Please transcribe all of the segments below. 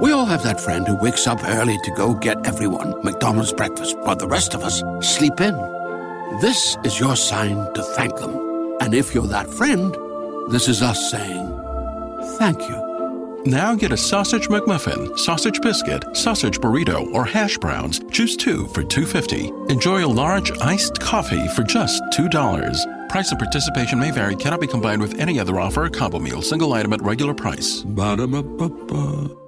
We all have that friend who wakes up early to go get everyone McDonald's breakfast while the rest of us sleep in. This is your sign to thank them. And if you're that friend, this is us saying thank you. Now get a sausage McMuffin, sausage biscuit, sausage burrito, or hash browns. Choose two for $2.50. Enjoy a large iced coffee for just $2. Price and participation may vary, cannot be combined with any other offer or combo meal, single item at regular price. Ba-da-ba-ba-ba.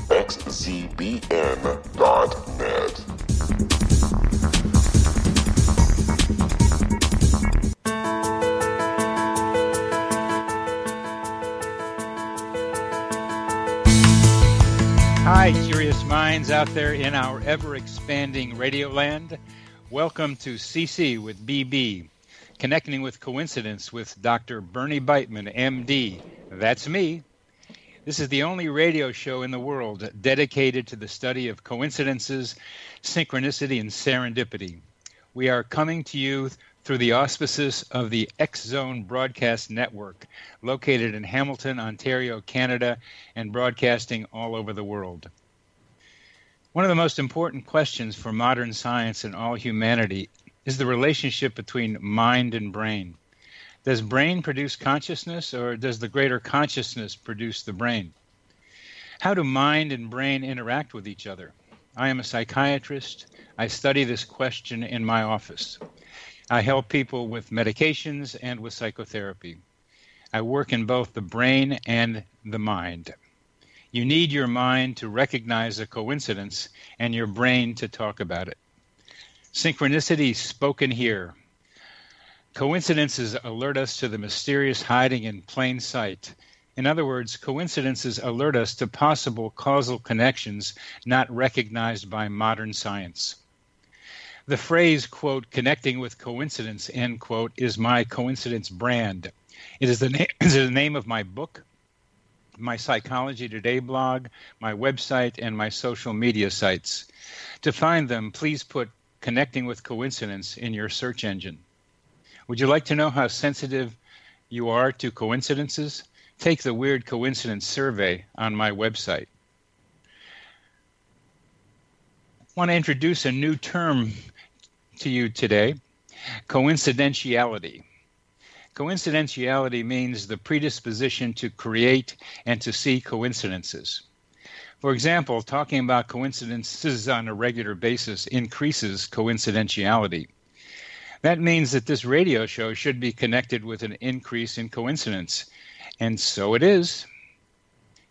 www.xzbn.net. Hi, curious minds out there in our ever expanding radio land. Welcome to CC with BB, connecting with coincidence with Dr. Bernie Beitman, MD. That's me. This is the only radio show in the world dedicated to the study of coincidences, synchronicity, and serendipity. We are coming to you through the auspices of the X Zone Broadcast Network, located in Hamilton, Ontario, Canada, and broadcasting all over the world. One of the most important questions for modern science and all humanity is the relationship between mind and brain. Does brain produce consciousness, or does the greater consciousness produce the brain? How do mind and brain interact with each other? I am a psychiatrist. I study this question in my office. I help people with medications and with psychotherapy. I work in both the brain and the mind. You need your mind to recognize a coincidence and your brain to talk about it. Synchronicity spoken here. Coincidences alert us to the mysterious hiding in plain sight. In other words, coincidences alert us to possible causal connections not recognized by modern science. The phrase, quote, connecting with coincidence, end quote, is my coincidence brand. It is the, na- is the name of my book, my Psychology Today blog, my website, and my social media sites. To find them, please put connecting with coincidence in your search engine. Would you like to know how sensitive you are to coincidences? Take the Weird Coincidence Survey on my website. I want to introduce a new term to you today coincidentiality. Coincidentiality means the predisposition to create and to see coincidences. For example, talking about coincidences on a regular basis increases coincidentiality. That means that this radio show should be connected with an increase in coincidence. And so it is.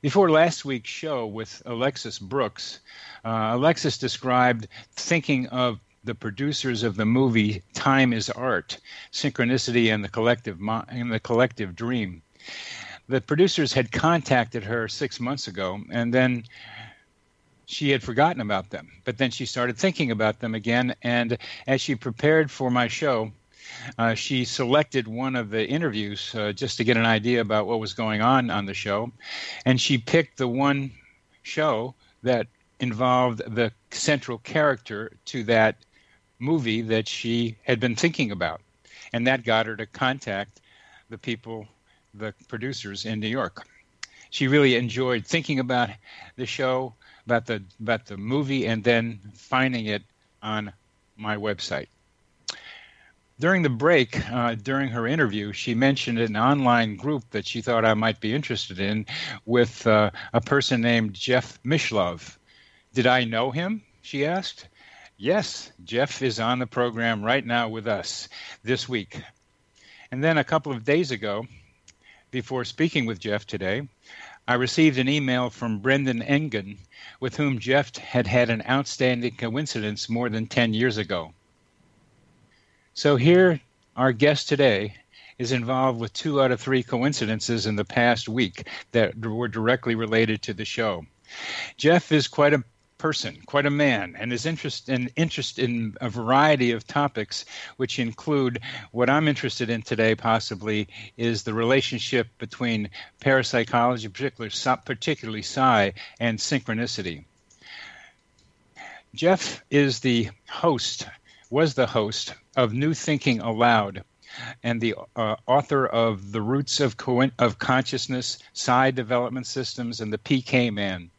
Before last week's show with Alexis Brooks, uh, Alexis described thinking of the producers of the movie Time is Art, Synchronicity and the Collective and the Collective Dream. The producers had contacted her 6 months ago and then she had forgotten about them. But then she started thinking about them again and as she prepared for my show, uh, she selected one of the interviews uh, just to get an idea about what was going on on the show, and she picked the one show that involved the central character to that movie that she had been thinking about. And that got her to contact the people, the producers in New York. She really enjoyed thinking about the show, about the about the movie, and then finding it on my website. During the break, uh, during her interview, she mentioned an online group that she thought I might be interested in with uh, a person named Jeff Mishlove. Did I know him? She asked. Yes, Jeff is on the program right now with us this week. And then a couple of days ago, before speaking with Jeff today, I received an email from Brendan Engen, with whom Jeff had had an outstanding coincidence more than 10 years ago. So here, our guest today is involved with two out of three coincidences in the past week that were directly related to the show. Jeff is quite a person, quite a man, and his interest and interest in a variety of topics, which include what I'm interested in today, possibly, is the relationship between parapsychology, particularly particularly psi, and synchronicity. Jeff is the host, was the host of New Thinking Allowed, and the uh, author of The Roots of, Co- of Consciousness, Psi Development Systems, and the PK Man.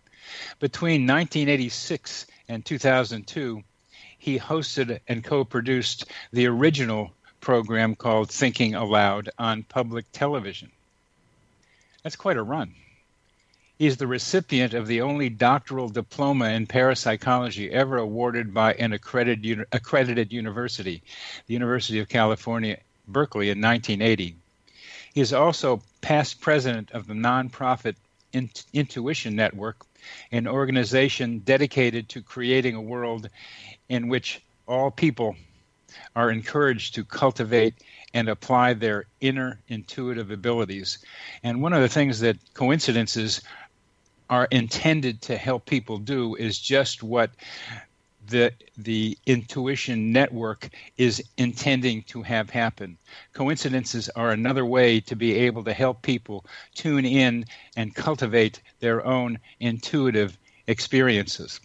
Between 1986 and 2002, he hosted and co produced the original program called Thinking Allowed on public television. That's quite a run. He's the recipient of the only doctoral diploma in parapsychology ever awarded by an accredited, accredited university, the University of California, Berkeley, in 1980. He is also past president of the nonprofit Intuition Network, an organization dedicated to creating a world in which all people are encouraged to cultivate and apply their inner intuitive abilities. And one of the things that coincidences are intended to help people do is just what the the intuition network is intending to have happen. Coincidences are another way to be able to help people tune in and cultivate their own intuitive experiences.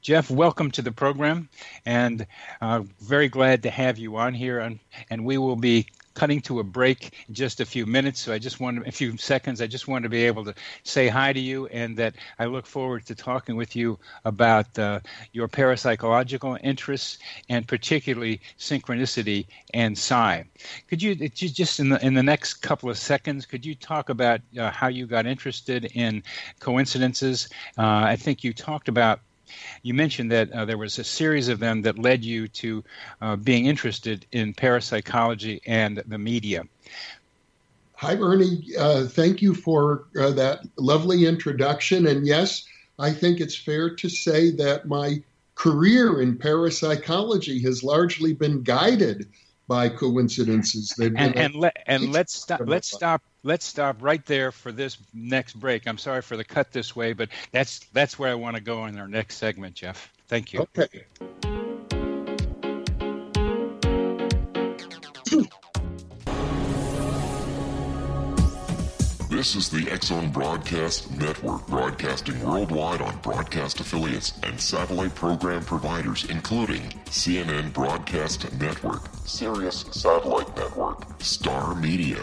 Jeff, welcome to the program, and uh, very glad to have you on here. And, and we will be cutting to a break in just a few minutes. So I just want a few seconds. I just want to be able to say hi to you, and that I look forward to talking with you about uh, your parapsychological interests and particularly synchronicity and psi. Could you just in the in the next couple of seconds could you talk about uh, how you got interested in coincidences? Uh, I think you talked about you mentioned that uh, there was a series of them that led you to uh, being interested in parapsychology and the media. Hi, Bernie. Uh, thank you for uh, that lovely introduction. And yes, I think it's fair to say that my career in parapsychology has largely been guided by coincidences. and and, le- and let's stop. Let's stop let's stop right there for this next break. I'm sorry for the cut this way, but that's that's where I want to go in our next segment, Jeff. Thank you. Okay. This is the X Zone Broadcast Network, broadcasting worldwide on broadcast affiliates and satellite program providers, including CNN Broadcast Network, Sirius Satellite Network, Star Media,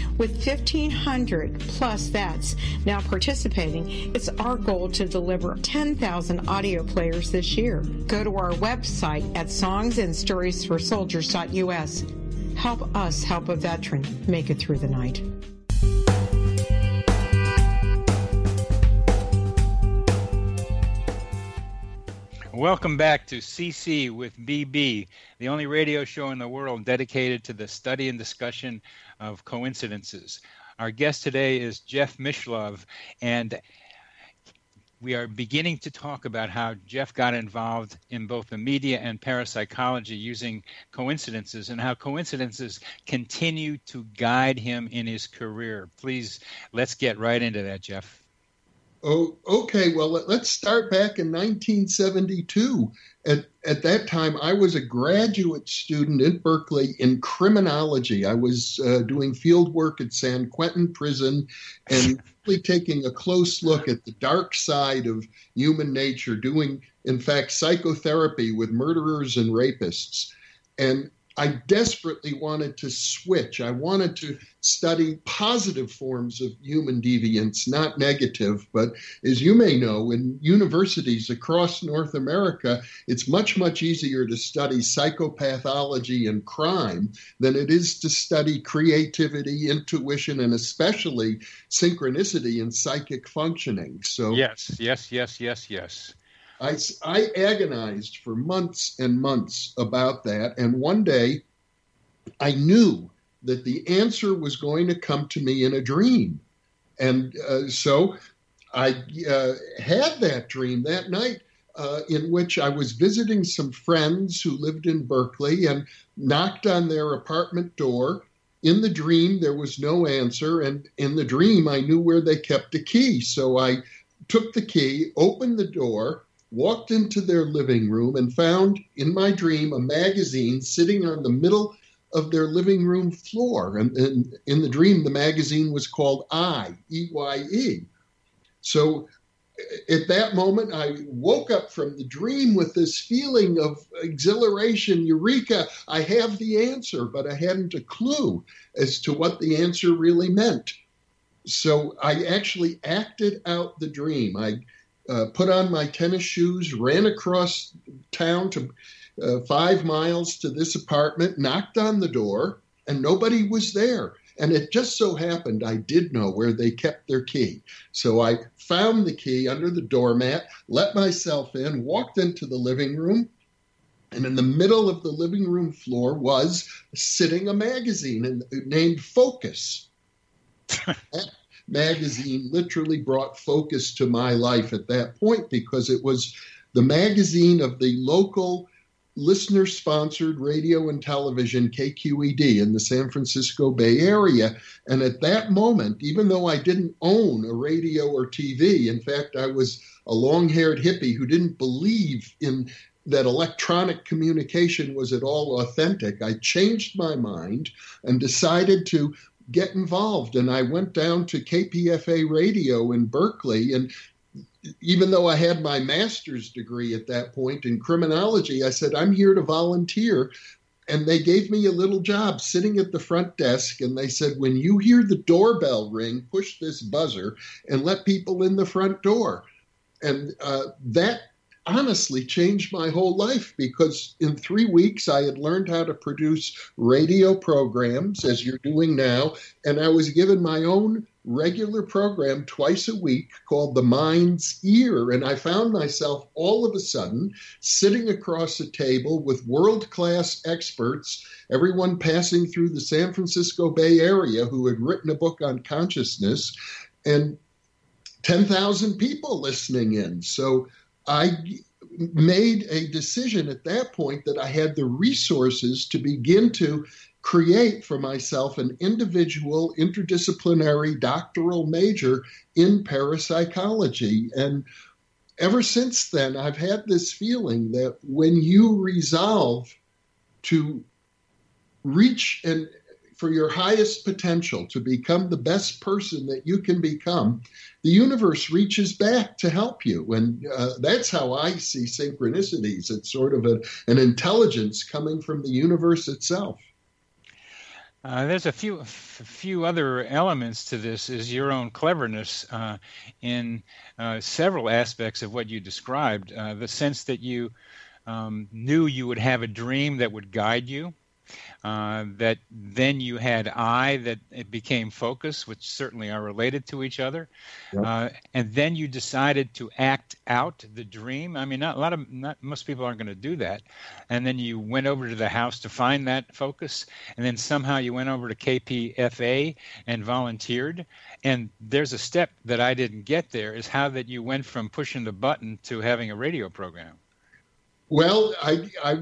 With 1,500 plus vets now participating, it's our goal to deliver 10,000 audio players this year. Go to our website at songsandstoriesforsoldiers.us. Help us help a veteran make it through the night. Welcome back to CC with BB, the only radio show in the world dedicated to the study and discussion of coincidences. Our guest today is Jeff Mishlove, and we are beginning to talk about how Jeff got involved in both the media and parapsychology using coincidences and how coincidences continue to guide him in his career. Please, let's get right into that, Jeff. Oh, okay. Well, let's start back in 1972. At, at that time, I was a graduate student at Berkeley in criminology. I was uh, doing field work at San Quentin Prison and really taking a close look at the dark side of human nature, doing, in fact, psychotherapy with murderers and rapists. And I desperately wanted to switch. I wanted to study positive forms of human deviance, not negative. But as you may know, in universities across North America, it's much, much easier to study psychopathology and crime than it is to study creativity, intuition, and especially synchronicity and psychic functioning. So, yes, yes, yes, yes, yes. I, I agonized for months and months about that. And one day I knew that the answer was going to come to me in a dream. And uh, so I uh, had that dream that night. Uh, in which I was visiting some friends who lived in Berkeley and knocked on their apartment door. In the dream, there was no answer, and in the dream, I knew where they kept the key. So I took the key, opened the door, walked into their living room and found in my dream a magazine sitting on the middle of their living room floor. And, and in the dream, the magazine was called I, E Y E. So at that moment, I woke up from the dream with this feeling of exhilaration, eureka, I have the answer, but I hadn't a clue as to what the answer really meant. So I actually acted out the dream. I uh, put on my tennis shoes, ran across town to uh, five miles to this apartment, knocked on the door, and nobody was there. And it just so happened I did know where they kept their key. So I found the key under the doormat, let myself in, walked into the living room, and in the middle of the living room floor was sitting a magazine named Focus. magazine literally brought focus to my life at that point because it was the magazine of the local listener sponsored radio and television KQED in the San Francisco Bay Area. And at that moment, even though I didn't own a radio or TV, in fact, I was a long haired hippie who didn't believe in that electronic communication was at all authentic, I changed my mind and decided to get involved. And I went down to KPFA radio in Berkeley and even though I had my master's degree at that point in criminology, I said, I'm here to volunteer. And they gave me a little job sitting at the front desk. And they said, when you hear the doorbell ring, push this buzzer and let people in the front door. And uh, that honestly changed my whole life because in three weeks I had learned how to produce radio programs, as you're doing now. And I was given my own regular program twice a week called The Mind's Ear. And I found myself all of a sudden sitting across a table with world class experts, everyone passing through the San Francisco Bay Area who had written a book on consciousness, and 10,000 people listening in. So I made a decision at that point that I had the resources to begin to create for myself an individual interdisciplinary doctoral major in parapsychology. And ever since then, I've had this feeling that when you resolve to reach and for your highest potential to become the best person that you can become, the universe reaches back to help you. And uh, that's how I see synchronicities. It's sort of a, an intelligence coming from the universe itself. Uh, there's a few few other elements to this. Is your own cleverness uh, in uh, several aspects of what you described. Uh, the sense that you um, knew you would have a dream that would guide you, uh, that then you had I that it became focus, which certainly are related to each other, yep. uh, and then you decided to act out the dream. I mean, not a lot of not most people aren't going to do that, and then you went over to the house to find that focus, and then somehow you went over to KPFA and volunteered. And there's a step that I didn't get there is how that you went from pushing the button to having a radio program. Well, I, I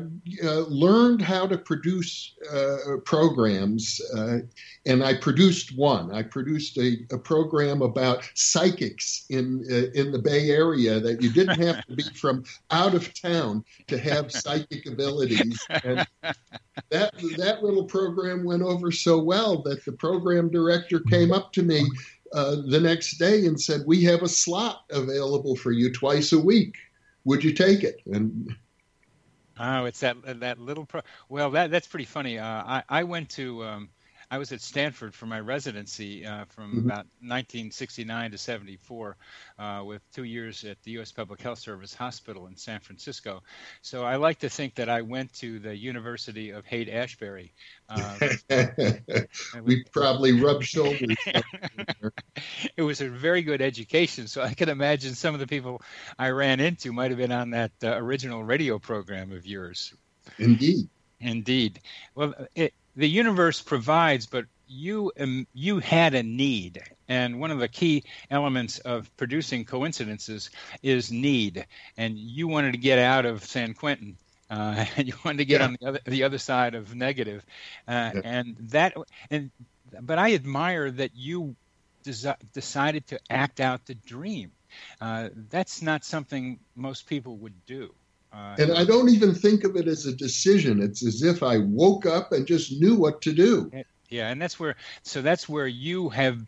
uh, learned how to produce uh, programs, uh, and I produced one. I produced a, a program about psychics in uh, in the Bay Area that you didn't have to be from out of town to have psychic abilities. And that that little program went over so well that the program director came up to me uh, the next day and said, "We have a slot available for you twice a week. Would you take it?" And Oh, it's that that little pro. Well, that that's pretty funny. Uh, I I went to um, I was at Stanford for my residency uh, from mm-hmm. about 1969 to 74, uh, with two years at the U.S. Public Health Service Hospital in San Francisco. So I like to think that I went to the University of Haight Ashbury. Uh, we probably rubbed shoulders. it was a very good education, so I can imagine some of the people I ran into might have been on that uh, original radio program of yours. Indeed. Indeed. Well, it, the universe provides, but you um, you had a need, and one of the key elements of producing coincidences is need, and you wanted to get out of San Quentin. Uh, and you wanted to get yeah. on the other the other side of negative, uh, yeah. and that and but I admire that you desi- decided to act out the dream. Uh, that's not something most people would do. Uh, and I don't even think of it as a decision. It's as if I woke up and just knew what to do. Yeah, and that's where so that's where you have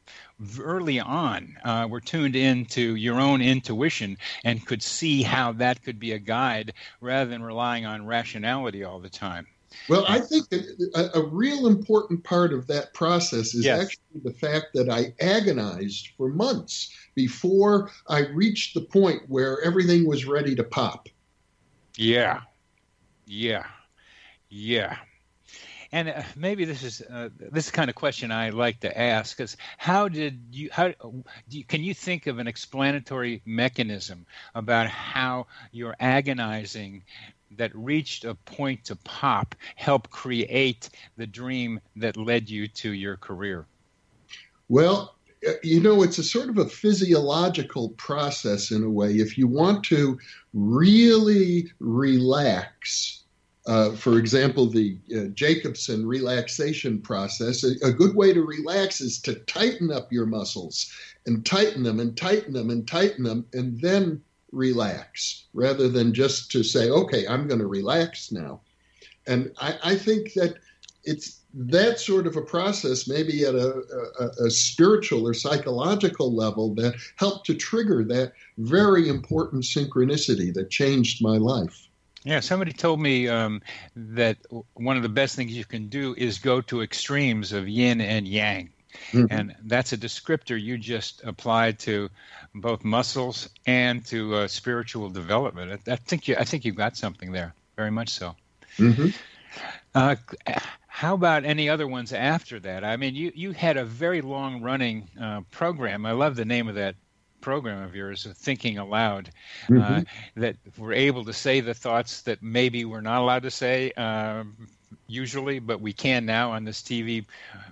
early on uh, were tuned into your own intuition and could see how that could be a guide rather than relying on rationality all the time. Well, I think a, a real important part of that process is yes. actually the fact that I agonized for months before I reached the point where everything was ready to pop. Yeah, yeah, yeah. And uh, maybe this is uh, this is kind of question I like to ask: is how did you how you, can you think of an explanatory mechanism about how your agonizing that reached a point to pop help create the dream that led you to your career? Well, you know, it's a sort of a physiological process in a way. If you want to really relax, Uh, for example, the uh, Jacobson relaxation process, a, a, good way to relax is to tighten up your muscles and tighten them and tighten them and tighten them and then relax rather than just to say, okay, I'm going to relax now. And I, I, think that it's that sort of a process, maybe at a, a, a spiritual or psychological level, that helped to trigger that very important synchronicity that changed my life. Yeah, somebody told me um, that one of the best things you can do is go to extremes of yin and yang. Mm-hmm. And that's a descriptor you just applied to both muscles and to uh, spiritual development. I, I, think you, I think you got something there, very much so. Mm-hmm. Uh, how about any other ones after that? I mean, you, you had a very long running uh, program. I love the name of that program of yours, Thinking Allowed, uh, mm-hmm. uh, that we're able to say the thoughts that maybe we're not allowed to say um, usually, but we can now on this TV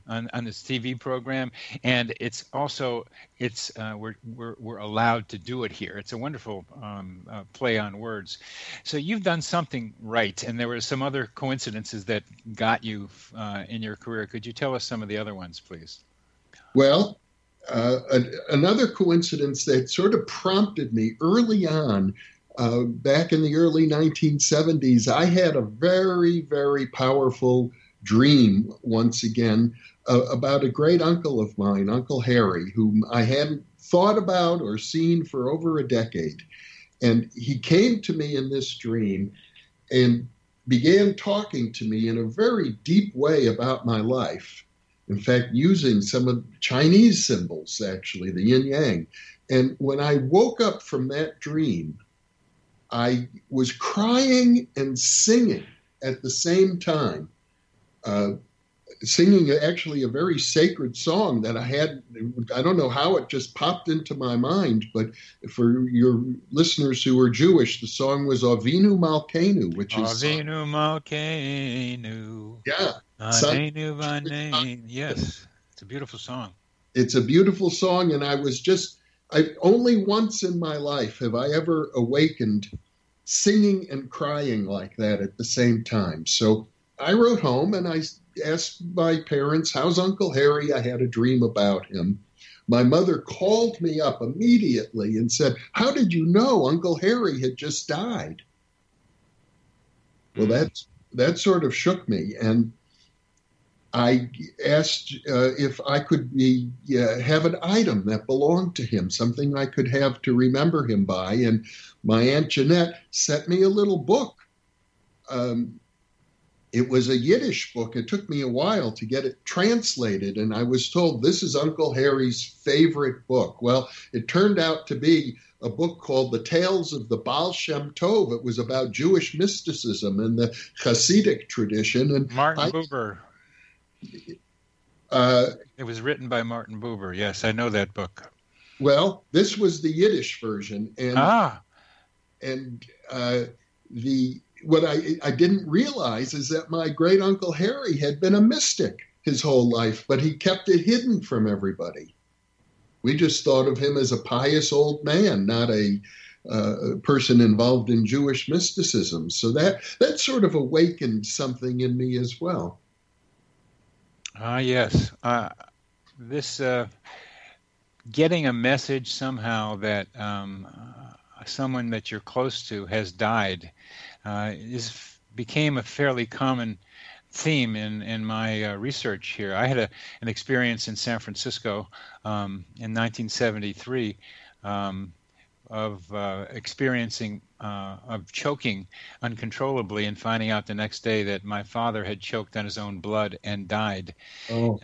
on, on this TV program, and it's also it's uh, we're, we're we're allowed to do it here. It's a wonderful um, uh, play on words. So you've done something right, and there were some other coincidences that got you uh, in your career. Could you tell us some of the other ones, please? Well, uh, another coincidence that sort of prompted me early on, uh, back in the early 1970s, I had a very, very powerful dream once again uh, about a great uncle of mine, Uncle Harry, whom I hadn't thought about or seen for over a decade. And he came to me in this dream and began talking to me in a very deep way about my life in fact, using some of Chinese symbols, actually, the yin yang. And when I woke up from that dream, I was crying and singing at the same time. Uh, singing actually a very sacred song that I had. I don't know how it just popped into my mind, but for your listeners who are Jewish, the song was Avinu Malkeinu, which is Avinu Malkeinu. Yeah. Avinu Yes, it's a beautiful song. It's a beautiful song, and I was just. I only once in my life have I ever awakened singing and crying like that at the same time. So I wrote home and I asked my parents, How's Uncle Harry? I had a dream about him. My mother called me up immediately and said, How did you know Uncle Harry had just died? Well, hmm. that, that sort of shook me. And I asked uh, if I could be, uh, have an item that belonged to him, something I could have to remember him by. And my Aunt Jeanette sent me a little book. Um, it was a Yiddish book. It took me a while to get it translated, and I was told this is Uncle Harry's favorite book. Well, it turned out to be a book called The Tales of the Baal Shem Tov. It was about Jewish mysticism and the Hasidic tradition. And Martin I, Buber. Uh, it was written by Martin Buber. Yes, I know that book. Well, this was the Yiddish version, and ah. and uh, the what I, I didn't realize is that my great uncle Harry had been a mystic his whole life, but he kept it hidden from everybody. We just thought of him as a pious old man, not a uh, person involved in Jewish mysticism. So that that sort of awakened something in me as well. Ah, uh, yes. Uh, this uh, getting a message somehow that um, someone that you're close to has died uh, is became a fairly common theme in in my uh, research here. I had a, an experience in San Francisco um, in 1973 um, of uh, experiencing uh, of choking uncontrollably and finding out the next day that my father had choked on his own blood and died. Oh.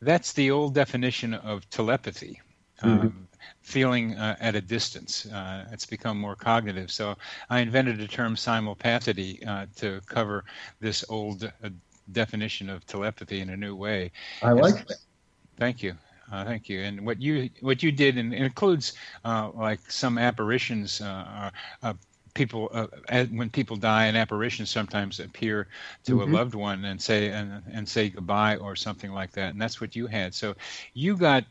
That's the old definition of telepathy. Mm-hmm. Um, feeling uh, at a distance. Uh, it's become more cognitive. So I invented the term simulpathity uh, to cover this old uh, definition of telepathy in a new way. I like that. Thank you. Uh, thank you. And what you what you did and includes uh, like some apparitions. people, when people die, an apparition sometimes appear to mm-hmm. a loved one and say and, and say goodbye or something like that. And that's what you had. So you got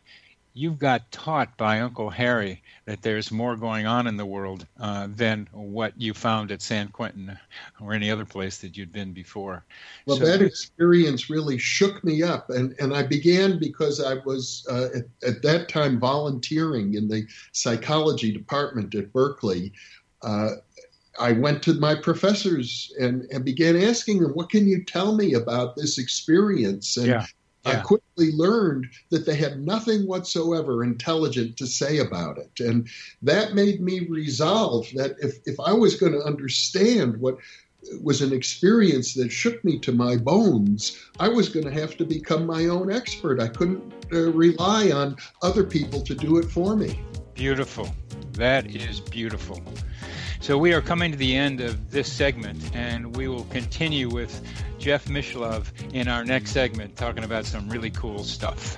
you got taught by Uncle Harry that there's more going on in the world uh, than what you found at San Quentin or any other place that you'd been before. Well, so, that experience really shook me up, and and I began because I was uh, at, at, that time volunteering in the psychology department at Berkeley. Uh, I went to my professors and, and began asking them, "What can you tell me about this experience?" And yeah. I quickly learned that they had nothing whatsoever intelligent to say about it. And that made me resolve that if, if I was going to understand what was an experience that shook me to my bones, I was going to have to become my own expert. I couldn't uh, rely on other people to do it for me. Beautiful. That is beautiful. So we are coming to the end of this segment, and we will continue with Jeff Mishlove in our next segment, talking about some really cool stuff.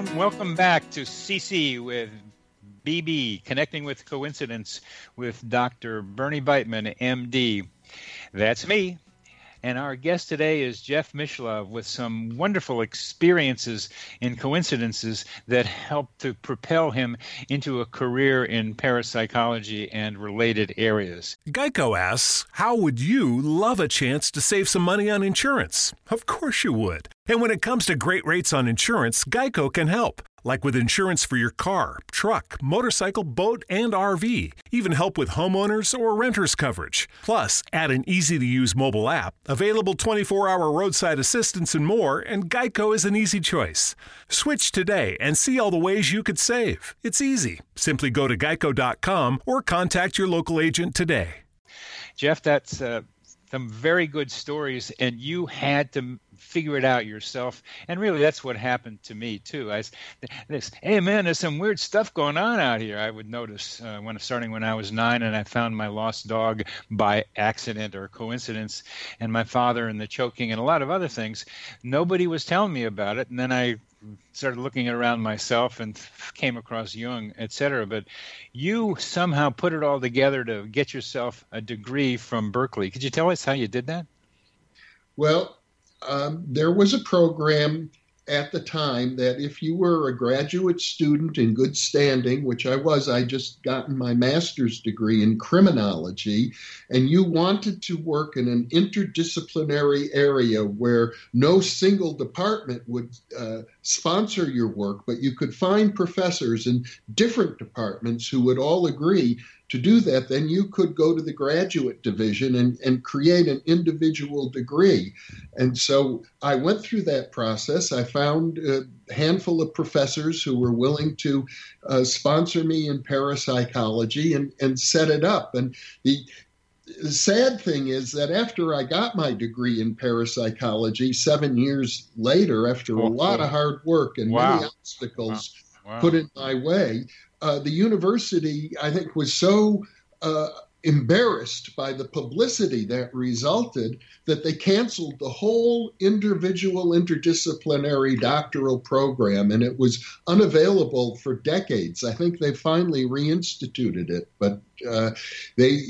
Welcome, welcome back to CC with BB, Connecting with Coincidence with Dr. Bernie Beitman, MD. That's me. And our guest today is Jeff Mishlove with some wonderful experiences and coincidences that helped to propel him into a career in parapsychology and related areas. Geico asks, How would you love a chance to save some money on insurance? Of course you would. And when it comes to great rates on insurance, Geico can help like with insurance for your car, truck, motorcycle, boat, and RV. Even help with homeowners or renters coverage. Plus, add an easy to use mobile app, available 24 hour roadside assistance, and more, and Geico is an easy choice. Switch today and see all the ways you could save. It's easy. Simply go to geico.com or contact your local agent today. Jeff, that's uh, some very good stories, and you had to figure it out yourself. And really, that's what happened to me too. I this, hey man, there's some weird stuff going on out here. I would notice uh, when starting when I was nine, and I found my lost dog by accident or coincidence, and my father and the choking and a lot of other things. Nobody was telling me about it, and then I started looking around myself and came across Jung, etc. But you somehow put it all together to get yourself a degree from Berkeley. Could you tell us how you did that? Well, um, there was a program at the time that if you were a graduate student in good standing, which I was, I just gotten my master's degree in criminology, and you wanted to work in an interdisciplinary area where no single department would uh, sponsor your work, but you could find professors in different departments who would all agree to do that, then you could go to the graduate division and, and create an individual degree. And so I went through that process. I found a handful of professors who were willing to uh, sponsor me in parapsychology and, and set it up. And the, the sad thing is that after I got my degree in parapsychology, seven years later, after a lot of hard work and wow. many obstacles wow. Wow. put in my way, uh, the university, I think, was so uh, embarrassed by the publicity that resulted that they canceled the whole individual interdisciplinary doctoral program and it was unavailable for decades. I think they finally reinstituted it, but uh, they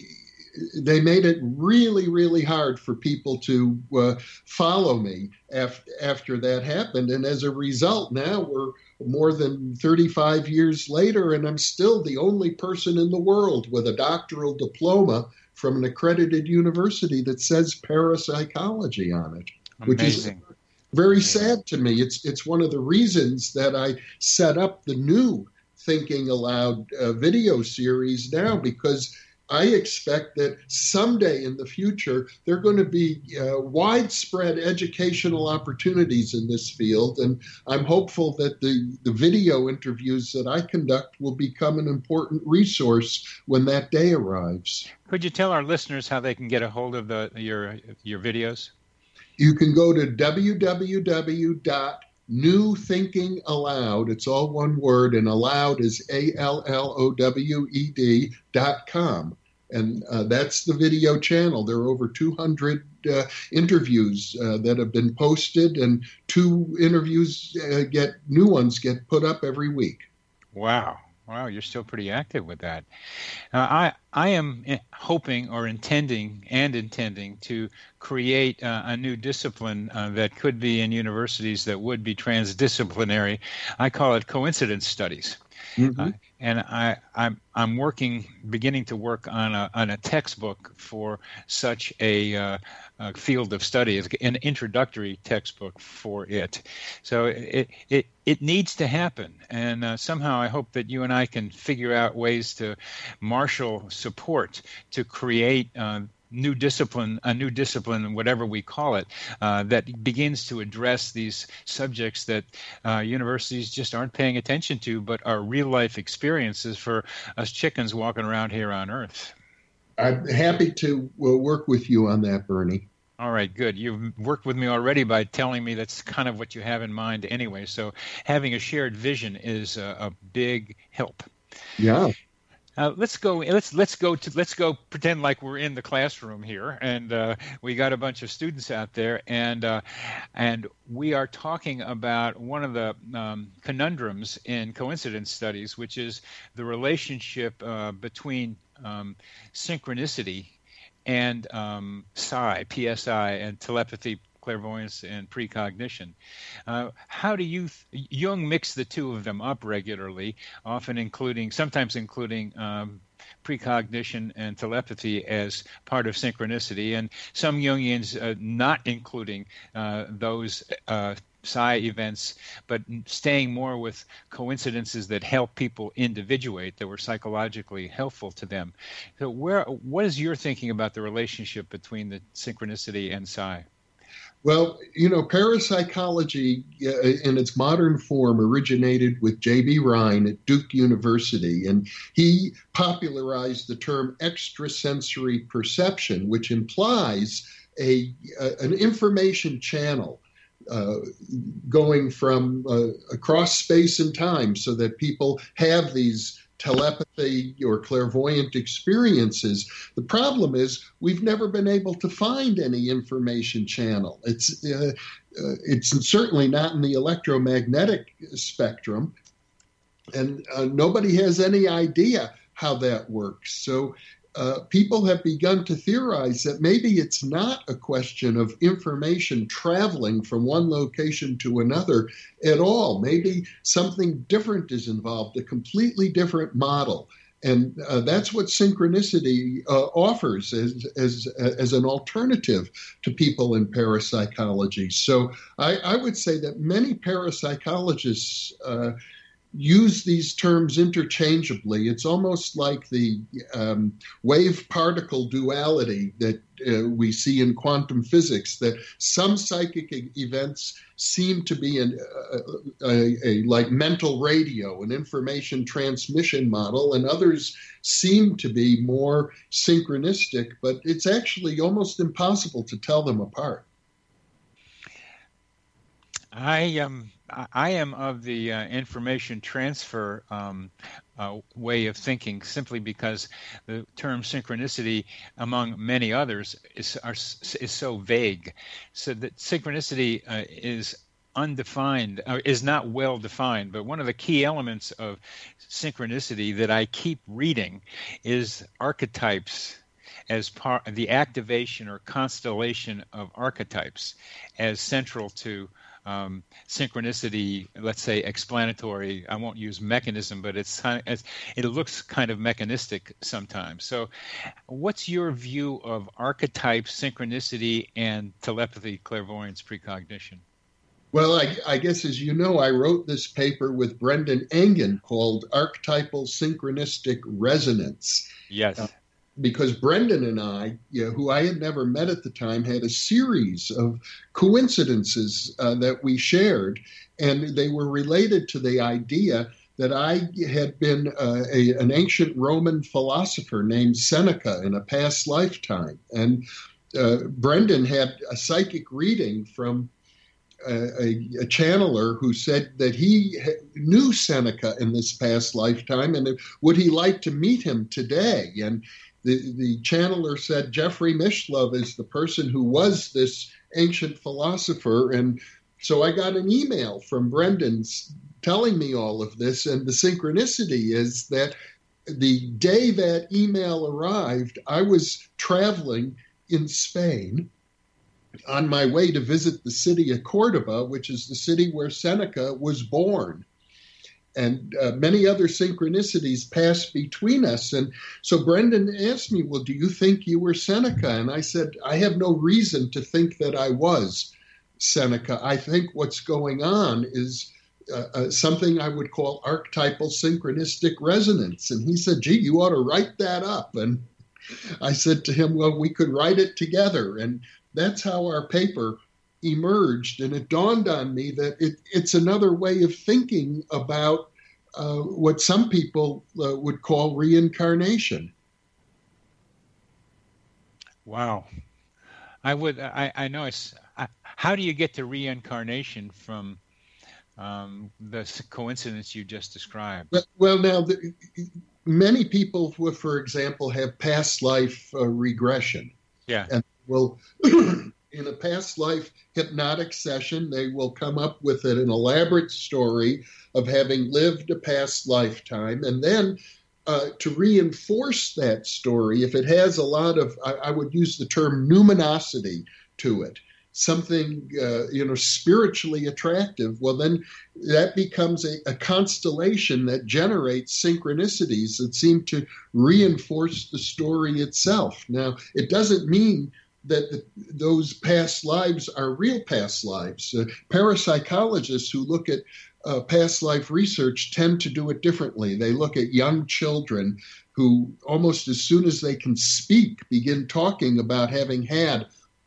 they made it really, really hard for people to uh, follow me after, after that happened. And as a result, now we're more than 35 years later, and I'm still the only person in the world with a doctoral diploma from an accredited university that says parapsychology on it, Amazing. which is very sad to me. It's it's one of the reasons that I set up the new Thinking Allowed uh, video series now because I expect that someday in the future, there are going to be uh, widespread educational opportunities in this field. And I'm hopeful that the, the video interviews that I conduct will become an important resource when that day arrives. Could you tell our listeners how they can get a hold of the, your, your videos? You can go to www New Thinking Allowed. It's all one word, and allowed is A L L O W E D dot com and uh, that's the video channel. There are over 200 uh, interviews uh, that have been posted, and two interviews uh, get new ones get put up every week. Wow. Wow, you're still pretty active with that. I I am eh, hoping or intending and intending to create uh, a new discipline uh, that could be in universities that would be transdisciplinary. I call it coincidence studies. Mm-hmm. Uh, and I, I'm I'm working, beginning to work on a on a textbook for such a, uh, a field of study, an introductory textbook for it. So it it it needs to happen, and uh, somehow I hope that you and I can figure out ways to marshal support to create. New discipline, a new discipline, whatever we call it, uh, that begins to address these subjects that uh, universities just aren't paying attention to, but are real life experiences for us chickens walking around here on Earth. I'm happy to uh, work with you on that, Bernie. All right, good. You've worked with me already by telling me that's kind of what you have in mind anyway. So having a shared vision is a, a big help. Yeah. Uh, let's go. Let's let's go to let's go pretend like we're in the classroom here, and uh, we got a bunch of students out there, and uh, and we are talking about one of the um, conundrums in coincidence studies, which is the relationship uh, between um, synchronicity and um, psi, PSI, and telepathy, clairvoyance, and precognition. Uh, how do you th- Jung mix the two of them up regularly, often including, sometimes including. Um, precognition and telepathy as part of synchronicity, and some Jungians uh, not including uh, those uh, psi events, but staying more with coincidences that help people individuate that were psychologically helpful to them. So, where what is your thinking about the relationship between the synchronicity and psi? Well, you know, parapsychology uh, in its modern form originated with J.B. Rhine at Duke University, and he popularized the term extrasensory perception, which implies a, an information channel uh, going from uh, across space and time so that people have these telepathy or clairvoyant experiences. The problem is we've never been able to find any information channel. It's uh, uh, it's certainly not in the electromagnetic spectrum, and uh, nobody has any idea how that works. So uh, people have begun to theorize that maybe it's not a question of information traveling from one location to another at all. Maybe something different is involved, a completely different model. And uh, that's what synchronicity uh, offers as, as, as an alternative to people in parapsychology. So I, I would say that many parapsychologists uh, use these terms interchangeably. It's almost like the um, wave particle duality that uh, we see in quantum physics, that some psychic events seem to be an, uh, a, a, like mental radio, an information transmission model, and others seem to be more synchronistic, but it's actually almost impossible to tell them apart. I um I am of the uh, information transfer um, uh, way of thinking simply because the term synchronicity, among many others, is, are, is so vague. So that synchronicity uh, is undefined, uh, is not well defined. But one of the key elements of synchronicity that I keep reading is archetypes as part the activation or constellation of archetypes as central to um, synchronicity, let's say explanatory. I won't use mechanism, but it's, it's it looks kind of mechanistic sometimes. So, what's your view of archetype synchronicity and telepathy, clairvoyance, precognition? Well, I, I, guess as you know, I wrote this paper with Brendan Engen called Archetypal Synchronistic Resonance. Yes. Uh, because Brendan and I, you know, who I had never met at the time, had a series of coincidences uh, that we shared, and they were related to the idea that I had been uh, a, an ancient Roman philosopher named Seneca in a past lifetime. And uh, Brendan had a psychic reading from a, a, channeler who said that he knew Seneca in this past lifetime and would he like to meet him today? And the, the channeler said Jeffrey Mishlove is the person who was this ancient philosopher. And so I got an email from Brendan telling me all of this. And the synchronicity is that the day that email arrived, I was traveling in Spain on my way to visit the city of Cordoba, which is the city where Seneca was born and uh, many other synchronicities passed between us. And so Brendan asked me, Well, do you think you were Seneca? And I said, I have no reason to think that I was Seneca. I think what's going on is. Uh, uh, something I would call archetypal synchronistic resonance. And he said, gee, you ought to write that up. And I said to him, Well, we could write it together. And that's how our paper emerged. And it dawned on me that it, it's another way of thinking about uh, what some people uh, would call reincarnation. Wow. I would, I, I know it's, I, how do you get to reincarnation from um, the coincidence you just described? Well, well now, the, many people, for example, have past life uh, regression. Yeah. And will, in a past life hypnotic session, they will come up with an elaborate story of having lived a past lifetime. And then uh, to reinforce that story, if it has a lot of, I, I would use the term numinosity to it, something uh, you know spiritually attractive well then that becomes a, a, constellation that generates synchronicities that seem to reinforce the story itself now it doesn't mean that the, those past lives are real past lives uh, parapsychologists who look at uh, past life research tend to do it differently they look at young children who almost as soon as they can speak begin talking about having had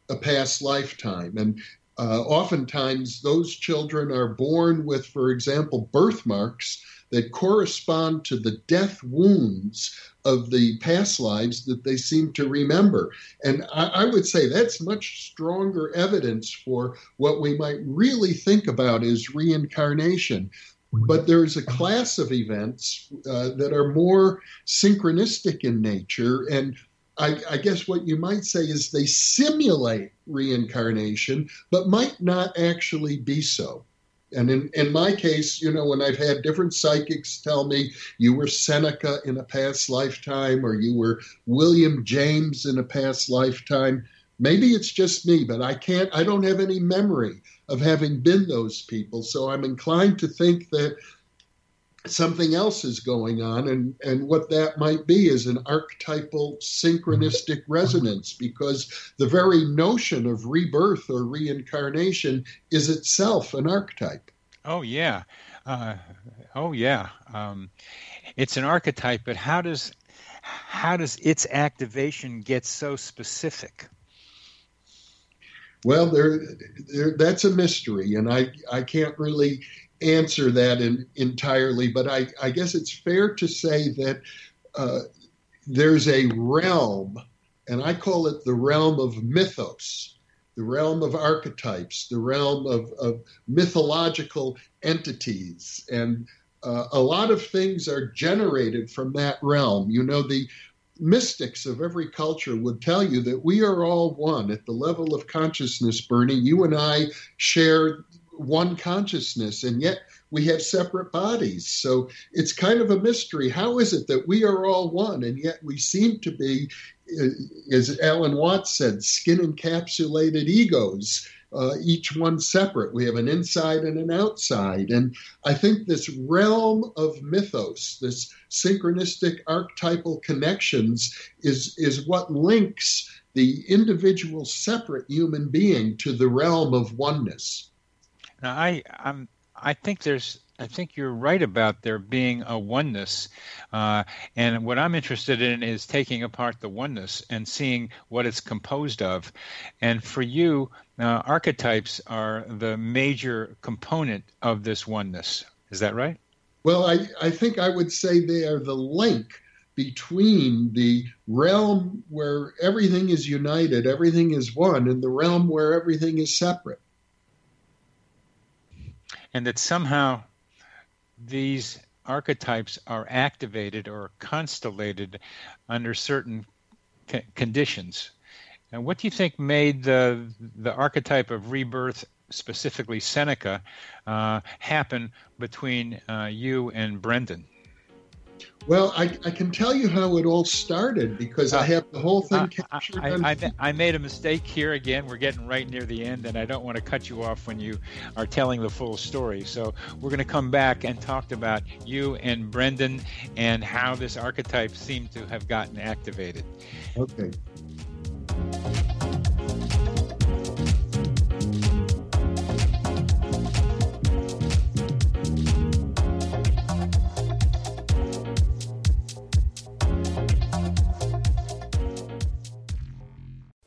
a past lifetime. And uh, oftentimes, those children are born with, for example, birthmarks that correspond to the death wounds of the past lives that they seem to remember. And I, I, would say that's much stronger evidence for what we might really think about as reincarnation. But there's a class of events uh, that are more synchronistic in nature and I, I, guess what you might say is they simulate reincarnation, but might not actually be so. And in, in my case, you know, when I've had different psychics tell me you were Seneca in a past lifetime or you were William James in a past lifetime, maybe it's just me, but I can't, I don't have any memory of having been those people. So I'm inclined to think that something else is going on and and what that might be is an archetypal synchronistic resonance because the very notion of rebirth or reincarnation is itself an archetype. Oh yeah. Uh, oh yeah. Um, it's an archetype but how does how does its activation get so specific? Well there, there that's a mystery and i i can't really answer that in, entirely, but I, I, guess it's fair to say that uh, there's a realm, and I call it the realm of mythos, the realm of archetypes, the realm of, of mythological entities. And uh, a lot of things are generated from that realm. You know, the mystics of every culture would tell you that we are all one at the level of consciousness, Bernie. You and I share one consciousness, and yet we have separate bodies. So it's kind of a mystery. How is it that we are all one, and yet we seem to be, uh, as Alan Watts said, skin encapsulated egos? Uh, each one separate. We have an inside and an outside. And I think this realm of mythos, this synchronistic archetypal connections, is, is what links the individual separate human being to the realm of oneness. Now, I I'm I think there's I think you're right about there being a oneness, uh, and what I'm interested in is taking apart the oneness and seeing what it's composed of. And for you, uh, archetypes are the major component of this oneness. Is that right? Well, I, I think I would say they are the link between the realm where everything is united, everything is one, and the realm where everything is separate and that somehow these archetypes are activated or constellated under certain c- conditions. And what do you think made the the archetype of rebirth, specifically Seneca, uh, happen between uh, you and Brendan? Well, I, I, can tell you how it all started because uh, I have the whole thing uh, captured. I, I, I, made a mistake here again. We're getting right near the end, and I don't want to cut you off when you are telling the full story. So we're going to come back and talk about you and Brendan and how this archetype seemed to have gotten activated. Okay.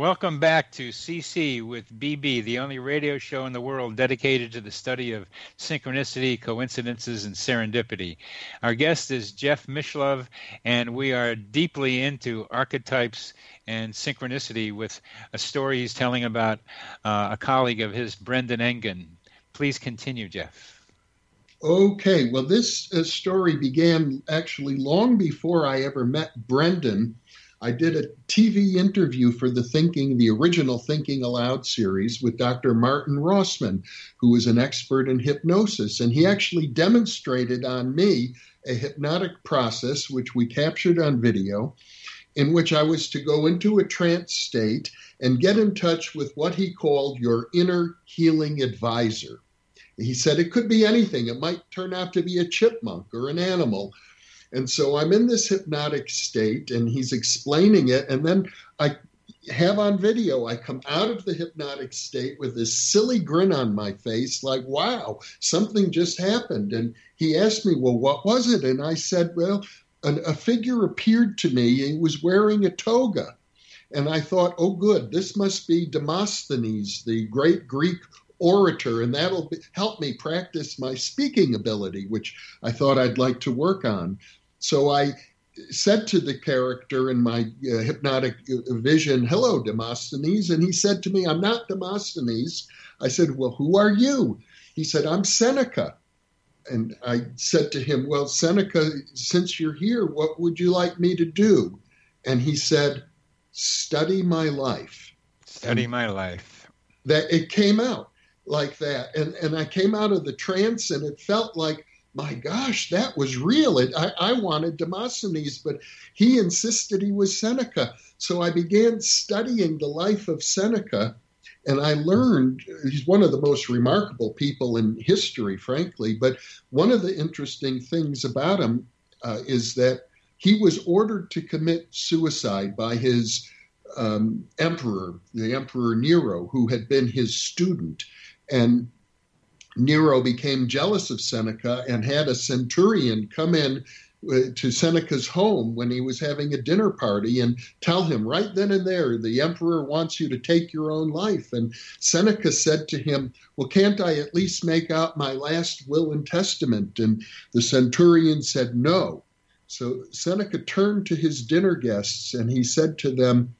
Welcome back to CC with BB, the only radio show in the world dedicated to the study of synchronicity, coincidences, and serendipity. Our guest is Jeff Mishlove, and we are deeply into archetypes and synchronicity with a story he's telling about uh, a colleague of his, Brendan Engen. Please continue, Jeff. Okay, well, this uh, story began actually long before I ever met Brendan. I did a TV interview for the Thinking, the original Thinking Allowed series with Dr. Martin Rossman, who was an expert in hypnosis. And he actually demonstrated on me a hypnotic process, which we captured on video, in which I was to go into a trance state and get in touch with what he called your inner healing advisor. He said it could be anything, it might turn out to be a chipmunk or an animal and so I'm in this hypnotic state, and he's explaining it. And then I have on video, I come out of the hypnotic state with this silly grin on my face, like, wow, something just happened. And he asked me, well, what was it? And I said, well, an, a figure appeared to me. He was wearing a toga. And I thought, oh, good, this must be Demosthenes, the great Greek orator, and that'll be, help me practice my speaking ability, which I thought I'd like to work on. So I said to the character in my uh, hypnotic uh, vision, Hello, Demosthenes. And he said to me, I'm not Demosthenes. I said, Well, who are you? He said, I'm Seneca. And I said to him, Well, Seneca, since you're here, what would you like me to do? And he said, Study my life. Study and my life. That it came out like that. And, and I came out of the trance and it felt like my gosh, that was real. It, I, I wanted Demosthenes, but he insisted he was Seneca. So I began studying the life of Seneca, and I learned he's one of the most remarkable people in history, frankly. But one of the interesting things about him uh, is that he was ordered to commit suicide by his um, emperor, the Emperor Nero, who had been his student. And Nero became jealous of Seneca and had a centurion come in uh, to Seneca's home when he was having a dinner party and tell him right then and there, the emperor wants you to take your own life. And Seneca said to him, Well, can't I at least make out my last will and testament? And the centurion said, No. So Seneca turned to his dinner guests and he said to them,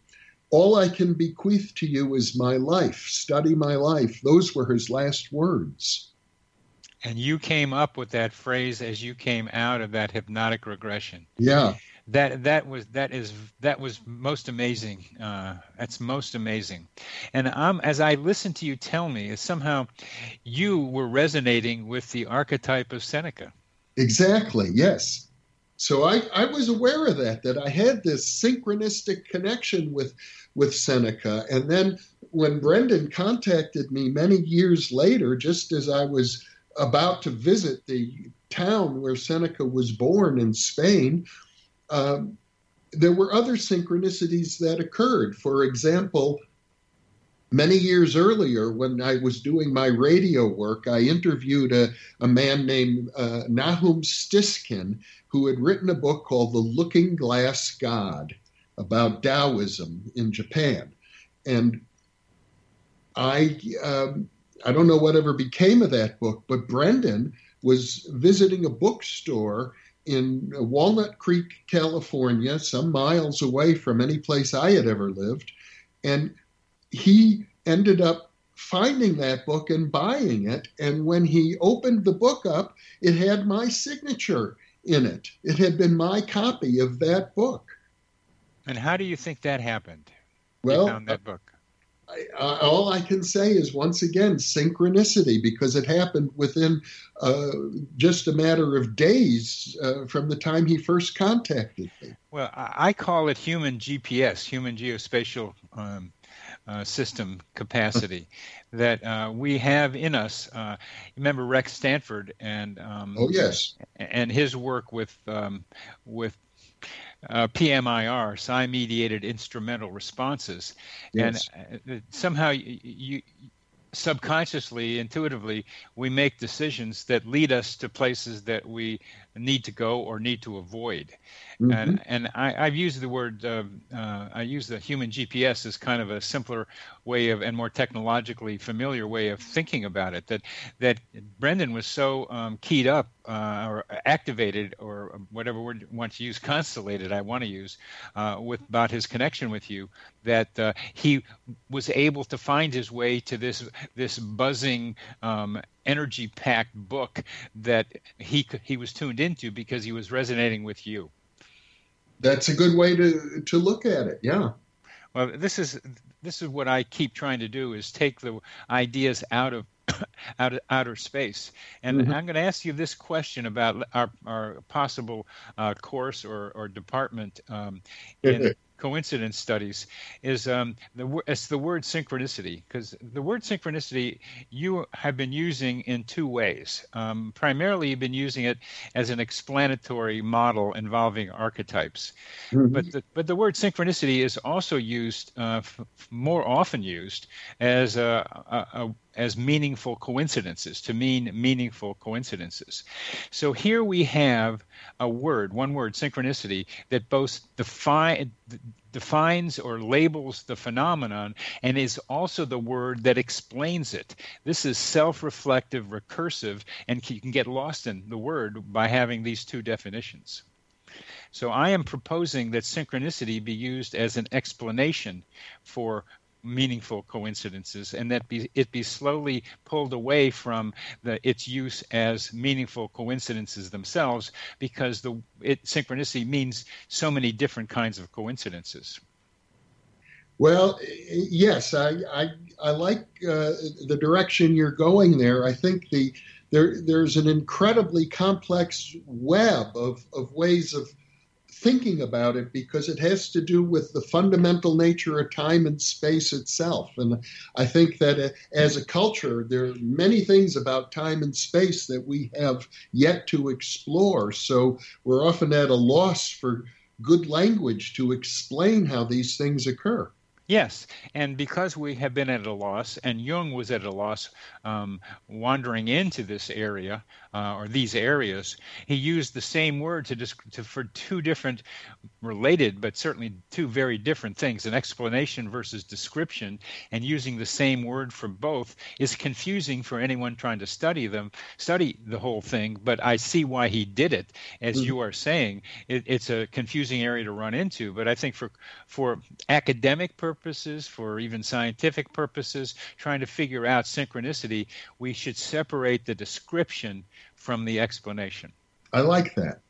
all I can bequeath to you is my life. Study my life. Those were his last words. And you came up with that phrase as you came out of that hypnotic regression. Yeah. That that was that is that was most amazing. Uh, that's most amazing. And I'm as I listen to you tell me, somehow you were resonating with the archetype of Seneca. Exactly. Yes. So I, I was aware of that, that I had this synchronistic connection with with Seneca. And then when Brendan contacted me many years later, just as I was about to visit the town where Seneca was born in Spain, um, there were other synchronicities that occurred. For example, many years earlier, when I was doing my radio work, I interviewed a, a man named uh, Nahum Stiskin, who had written a book called The Looking Glass God about Taoism in Japan. And I, um, I don't know whatever became of that book, but Brendan was visiting a bookstore in Walnut Creek, California, some miles away from any place I had ever lived. And he ended up finding that book and buying it. And when he opened the book up, it had my signature in it. It had been my copy of that book. And how do you think that happened? Well, you found that book. I, I, all I can say is once again synchronicity because it happened within uh, just a matter of days uh, from the time he first contacted me. Well, I call it human GPS, human geospatial um, uh, system capacity that uh, we have in us. Uh, remember Rex Stanford and um, oh yes, and his work with um, with uh, PMIR, psi mediated instrumental responses. Yes. And uh, somehow you, you, subconsciously, intuitively, we make decisions that lead us to places that we need to go or need to avoid. Mm-hmm. And, and I, have used the word, uh, uh, I use the human GPS as kind of a simpler way of and more technologically familiar way of thinking about it. That that Brendan was so um, keyed up uh, or activated, or whatever word you want to use, constellated, I want to use, uh, with about his connection with you, that uh, he was able to find his way to this this buzzing. Um, energy packed book that he he was tuned into because he was resonating with you. That's a good way to to look at it yeah. Well this is this is what i keep trying to do is take the ideas out of out of outer space. And mm-hmm. I'm going to ask you this question about our, our possible uh, course or, or department um, in coincidence studies is um, the it's the word synchronicity because the word synchronicity you have been using in two ways. Um, primarily, you've been using it as an explanatory model involving archetypes, mm-hmm. but the, but the word synchronicity is also used uh, f- more often used as a, a, a as meaningful coincidences, to mean meaningful coincidences. So here we have a word, one word, synchronicity, that both define, defines or labels the phenomenon and is also the word that explains it. This is self reflective, recursive, and you can get lost in the word by having these two definitions. So I am proposing that synchronicity be used as an explanation for meaningful coincidences and that be, it be slowly pulled away from the, its use as meaningful coincidences themselves because the it, synchronicity means so many different kinds of coincidences. Well yes i i, I like uh, the direction you're going there. I think the there there's an incredibly complex web of, of ways of thinking about it because it has to do with the fundamental nature of time and space itself. And I think that uh, as a culture, there are many things about time and space that we have yet to explore. So we're often at a loss for good language to explain how these things occur. Yes, and because we have been at a loss, and Jung was at a loss um, wandering into this area uh, or these areas, he used the same word to, to for two different related, but certainly two very different things. An explanation versus description, and using the same word for both is confusing for anyone trying to study them, study the whole thing. But I see why he did it, as mm-hmm. you are saying. It, it's a confusing area to run into, but I think for for academic purposes, for even scientific purposes, trying to figure out synchronicity, we should separate the description from the explanation. I like that.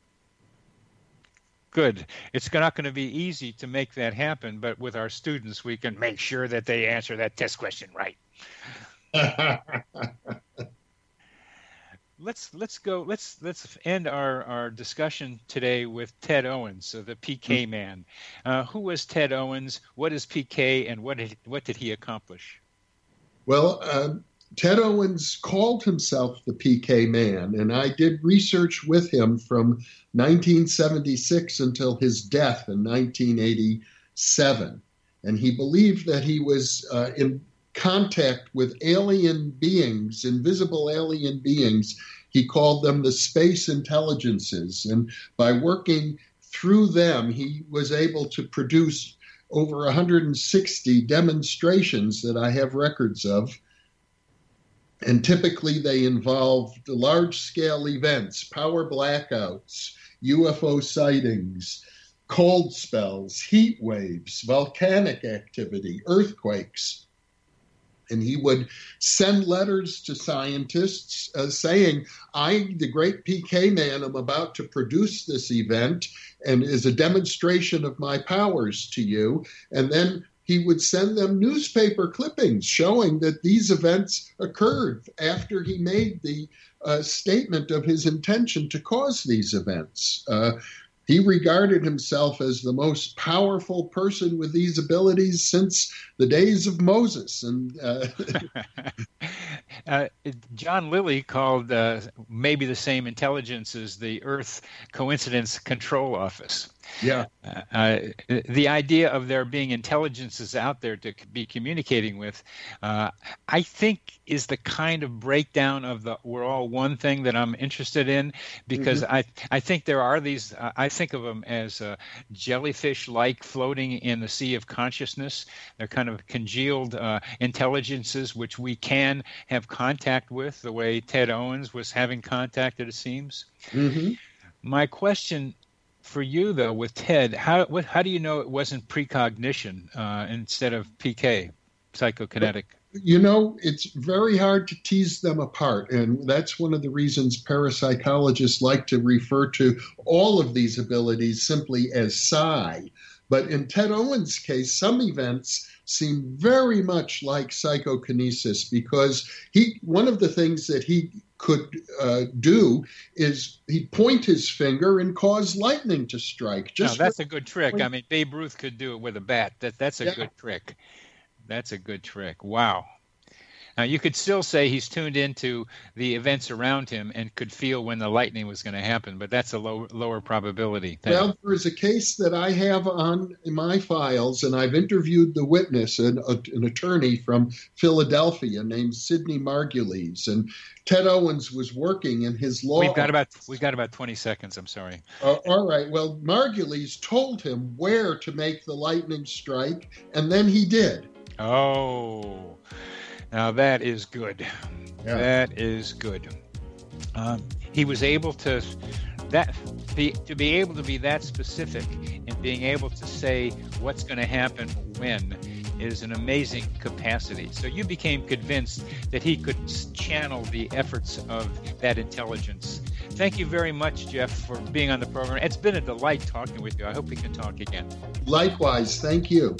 Good. It's not going to be easy to make that happen, but with our students, we can make sure that they answer that test question right. let's let's go. Let's let's end our, our discussion today with Ted Owens, the PK mm-hmm. man. Uh, who was Ted Owens? What is PK, and what did what did he accomplish? Well, uh, Ted Owens called himself the PK man, and I did research with him from 1976 until his death in 1987. And he believed that he was uh, in contact with alien beings, invisible alien beings. He called them the space intelligences. And by working through them, he was able to produce over 160 demonstrations that I have records of and typically they involved large scale events, power blackouts, UFO sightings, cold spells, heat waves, volcanic activity, earthquakes. And he would send letters to scientists uh, saying, I, the great PK man, am about to produce this event and is a demonstration of my powers to you. And then he would send them newspaper clippings showing that these events occurred after he made the uh, statement of his intention to cause these events. Uh, he regarded himself as the most powerful person with these abilities since the days of Moses. And uh, uh, John Lilly called uh, maybe the same intelligence as the Earth Coincidence Control Office. Yeah. Uh, the idea of there being intelligences out there to be communicating with, uh, I think, is the kind of breakdown of the "we're all one" thing that I'm interested in, because mm-hmm. I I think there are these. Uh, I think of them as uh, jellyfish-like floating in the sea of consciousness. They're kind of congealed uh, intelligences which we can have contact with, the way Ted Owens was having contact. It seems. Mm-hmm. My question for you though with Ted, how what, how do you know it wasn't precognition uh, instead of PK, psychokinetic? You know, it's very hard to tease them apart, and that's one of the reasons parapsychologists like to refer to all of these abilities simply as psi. But in Ted Owens' case, some events seem very much like psychokinesis because he one of the things that he could uh, do is he'd point his finger and cause lightning to strike. Just no, that's a good trick. I mean, Babe Ruth could do it with a bat. That that's a yeah. good trick. That's a good trick. Wow. Now, you could still say he's tuned into the events around him and could feel when the lightning was going to happen, but that's a low, lower probability. Thing. Well, there is a case that I have on my files, and I've interviewed the witness, an, a, an attorney from Philadelphia named Sidney Margulies, and Ted Owens was working in his law. We've got about we've got about twenty seconds. I'm sorry. Uh, all right. Well, Margulies told him where to make the lightning strike, and then he did. Oh. Now that is good. Yeah. That is good. Um, he was able to that be, to be able to be that specific and being able to say what's going to happen when is an amazing capacity. So you became convinced that he could channel the efforts of that intelligence. Thank you very much, Jeff, for being on the program. It's been a delight talking with you. I hope we can talk again. Likewise. Thank you.